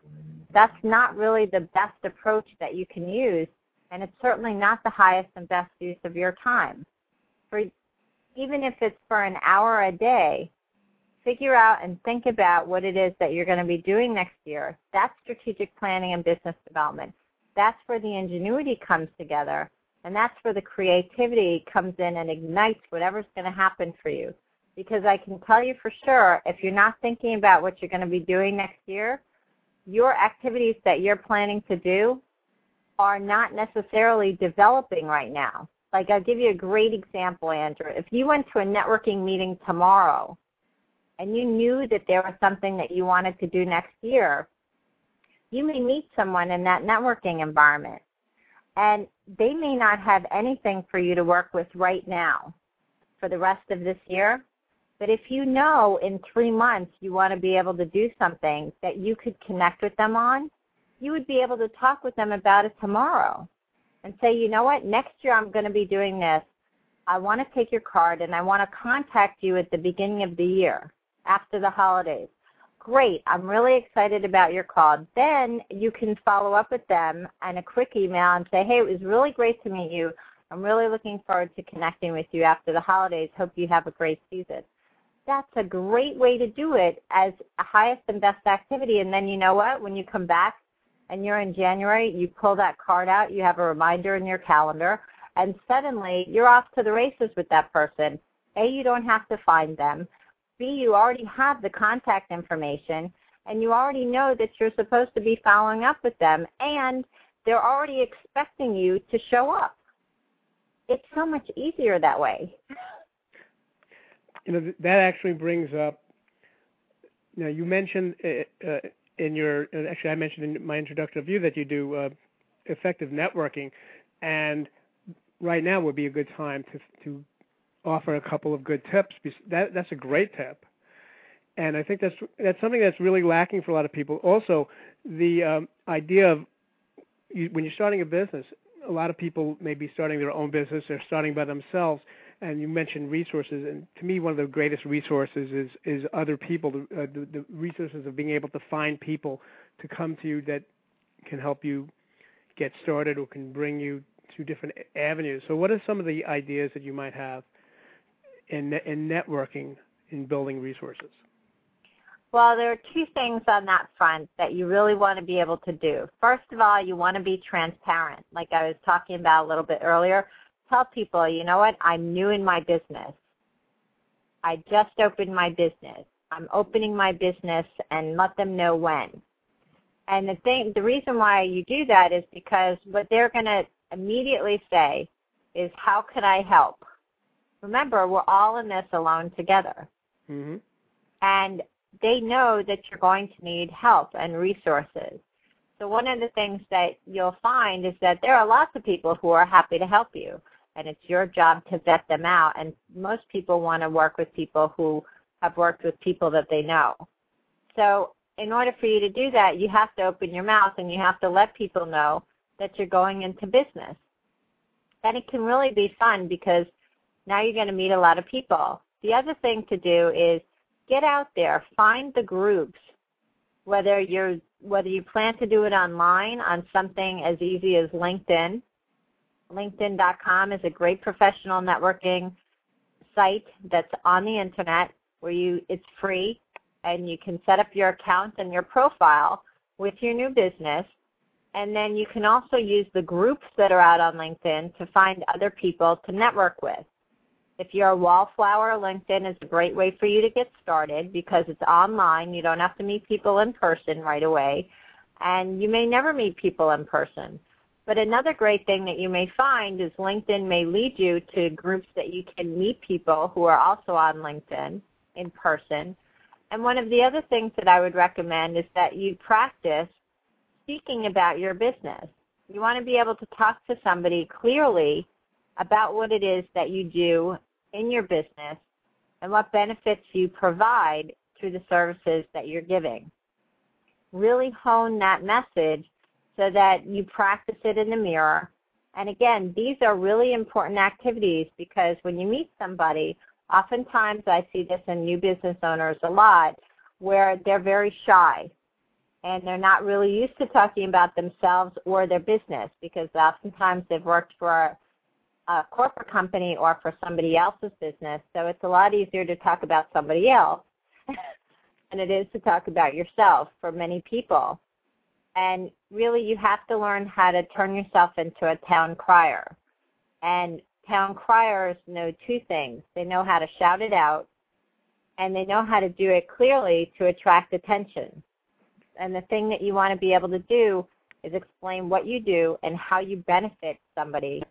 That's not really the best approach that you can use, and it's certainly not the highest and best use of your time. For even if it's for an hour a day, figure out and think about what it is that you're going to be doing next year. That's strategic planning and business development. That's where the ingenuity comes together, and that's where the creativity comes in and ignites whatever's going to happen for you. Because I can tell you for sure, if you're not thinking about what you're going to be doing next year, your activities that you're planning to do are not necessarily developing right now. Like I'll give you a great example, Andrew. If you went to a networking meeting tomorrow and you knew that there was something that you wanted to do next year, you may meet someone in that networking environment and they may not have anything for you to work with right now for the rest of this year. But if you know in three months you want to be able to do something that you could connect with them on, you would be able to talk with them about it tomorrow and say, you know what, next year I'm going to be doing this. I want to take your card and I want to contact you at the beginning of the year after the holidays. Great, I'm really excited about your call. Then you can follow up with them and a quick email and say, hey, it was really great to meet you. I'm really looking forward to connecting with you after the holidays. Hope you have a great season. That's a great way to do it as a highest and best activity. And then you know what? When you come back and you're in January, you pull that card out, you have a reminder in your calendar, and suddenly you're off to the races with that person. A, you don't have to find them. B, you already have the contact information, and you already know that you're supposed to be following up with them, and they're already expecting you to show up. It's so much easier that way. You know, that actually brings up. You know, you mentioned uh, uh in your actually I mentioned in my introductory view that you do uh, effective networking, and right now would be a good time to to offer a couple of good tips. That that's a great tip, and I think that's that's something that's really lacking for a lot of people. Also, the um, idea of you, when you're starting a business, a lot of people may be starting their own business. They're starting by themselves, and you mentioned resources, and to me, one of the greatest resources is is other people. The, uh, the, the resources of being able to find people to come to you that can help you get started or can bring you to different avenues. So, what are some of the ideas that you might have in in networking in building resources? Well, there are two things on that front that you really want to be able to do. First of all, you want to be transparent, like I was talking about a little bit earlier tell people, you know what, I'm new in my business. I just opened my business. I'm opening my business and let them know when. And the thing, the reason why you do that is because what they're going to immediately say is, "How can I help?" Remember, we're all in this alone together, mm-hmm. and they know that you're going to need help and resources. So one of the things that you'll find is that there are lots of people who are happy to help you and it's your job to vet them out. And most people want to work with people who have worked with people that they know. So in order for you to do that, you have to open your mouth and you have to let people know that you're going into business. And it can really be fun because now you're going to meet a lot of people. The other thing to do is get out there, find the groups, whether you're whether you plan to do it online on something as easy as LinkedIn LinkedIn.com is a great professional networking site that's on the internet where you it's free and you can set up your account and your profile with your new business. And then you can also use the groups that are out on LinkedIn to find other people to network with. If you're a wallflower, LinkedIn is a great way for you to get started because it's online. You don't have to meet people in person right away. And you may never meet people in person. But another great thing that you may find is LinkedIn may lead you to groups that you can meet people who are also on LinkedIn in person. And one of the other things that I would recommend is that you practice speaking about your business. You want to be able to talk to somebody clearly about what it is that you do in your business and what benefits you provide through the services that you're giving. Really hone that message so that you practice it in the mirror. And again, these are really important activities because when you meet somebody, oftentimes I see this in new business owners a lot where they're very shy and they're not really used to talking about themselves or their business because oftentimes they've worked for a corporate company or for somebody else's business. So it's a lot easier to talk about somebody else than it is to talk about yourself for many people. And really, you have to learn how to turn yourself into a town crier. And town criers know two things they know how to shout it out, and they know how to do it clearly to attract attention. And the thing that you want to be able to do is explain what you do and how you benefit somebody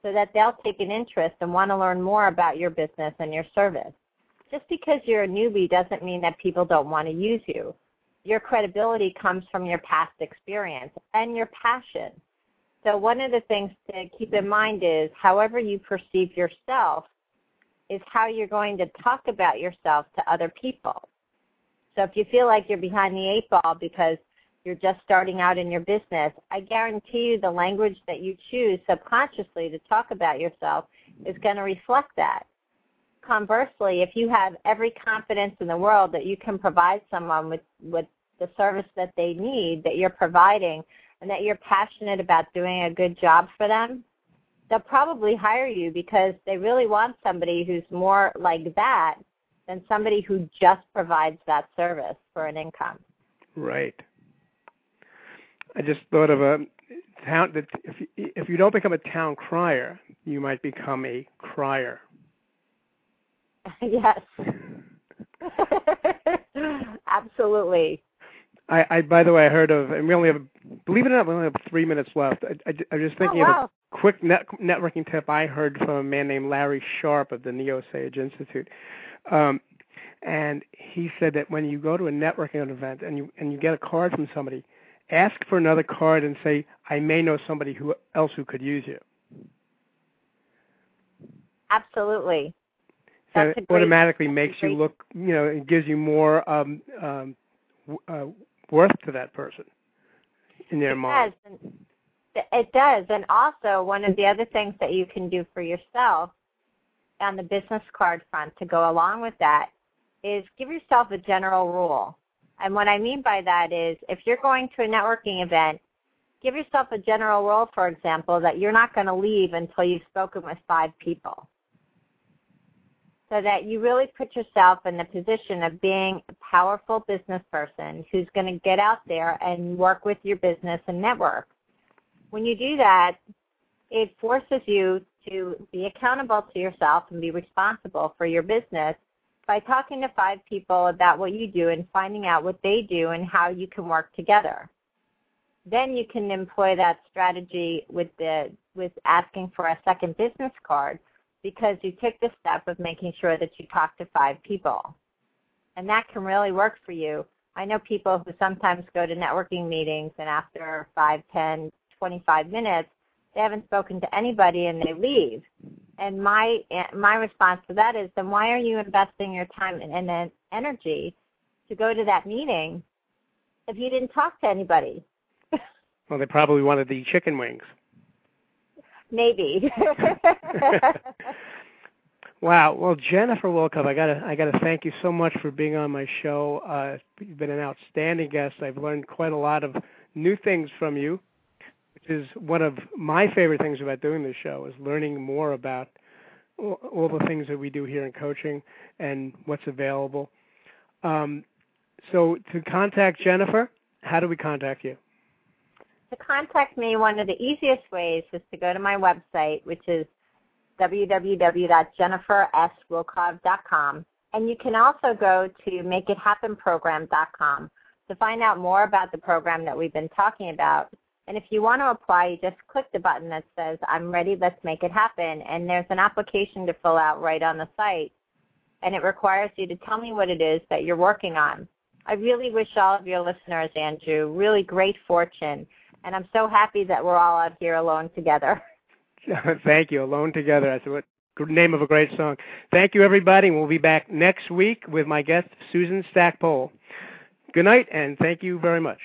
so that they'll take an interest and want to learn more about your business and your service. Just because you're a newbie doesn't mean that people don't want to use you. Your credibility comes from your past experience and your passion. So, one of the things to keep in mind is however you perceive yourself is how you're going to talk about yourself to other people. So, if you feel like you're behind the eight ball because you're just starting out in your business, I guarantee you the language that you choose subconsciously to talk about yourself is going to reflect that. Conversely, if you have every confidence in the world that you can provide someone with, with the service that they need that you're providing and that you're passionate about doing a good job for them, they'll probably hire you because they really want somebody who's more like that than somebody who just provides that service for an income. Right. I just thought of a town that if you, if you don't become a town crier, you might become a crier. yes. Absolutely. I, I, by the way, I heard of, and we only have, believe it or not, we only have three minutes left. I, I, I was just thinking oh, wow. of a quick net, networking tip I heard from a man named Larry Sharp of the Neo Sage Institute. Um, and he said that when you go to a networking event and you and you get a card from somebody, ask for another card and say, I may know somebody who else who could use you. Absolutely. So That's it automatically makes great. you look, you know, it gives you more um, um, uh, worth to that person in their it mind. Does. It does. And also, one of the other things that you can do for yourself on the business card front to go along with that is give yourself a general rule. And what I mean by that is if you're going to a networking event, give yourself a general rule, for example, that you're not going to leave until you've spoken with five people. So that you really put yourself in the position of being a powerful business person who's going to get out there and work with your business and network. When you do that, it forces you to be accountable to yourself and be responsible for your business by talking to five people about what you do and finding out what they do and how you can work together. Then you can employ that strategy with the with asking for a second business card because you took the step of making sure that you talk to five people. And that can really work for you. I know people who sometimes go to networking meetings and after five, ten, twenty-five minutes, they haven't spoken to anybody and they leave. And my my response to that is, then why are you investing your time and, and energy to go to that meeting if you didn't talk to anybody? Well, they probably wanted the chicken wings. Maybe. wow. Well, Jennifer Wilkov, I gotta I gotta thank you so much for being on my show. Uh, you've been an outstanding guest. I've learned quite a lot of new things from you, which is one of my favorite things about doing this show is learning more about all, the things that we do here in coaching and what's available. Um, so to contact Jennifer, how do we contact you? Contact me, one of the easiest ways is to go to my website, which is www.jenniferswilkov.com. And you can also go to makeithappenprogram.com to find out more about the program that we've been talking about. And if you want to apply, you just click the button that says, I'm ready, let's make it happen. And there's an application to fill out right on the site. and it requires you to tell me what it is that you're working on. I really wish all of your listeners, Andrew, really great fortune. And I'm so happy that we're all out here alone together. Thank you. Alone Together. That's what name of a great song. Thank you, everybody. We'll be back next week with my guest, Susan Stackpole. Good night, and thank you very much.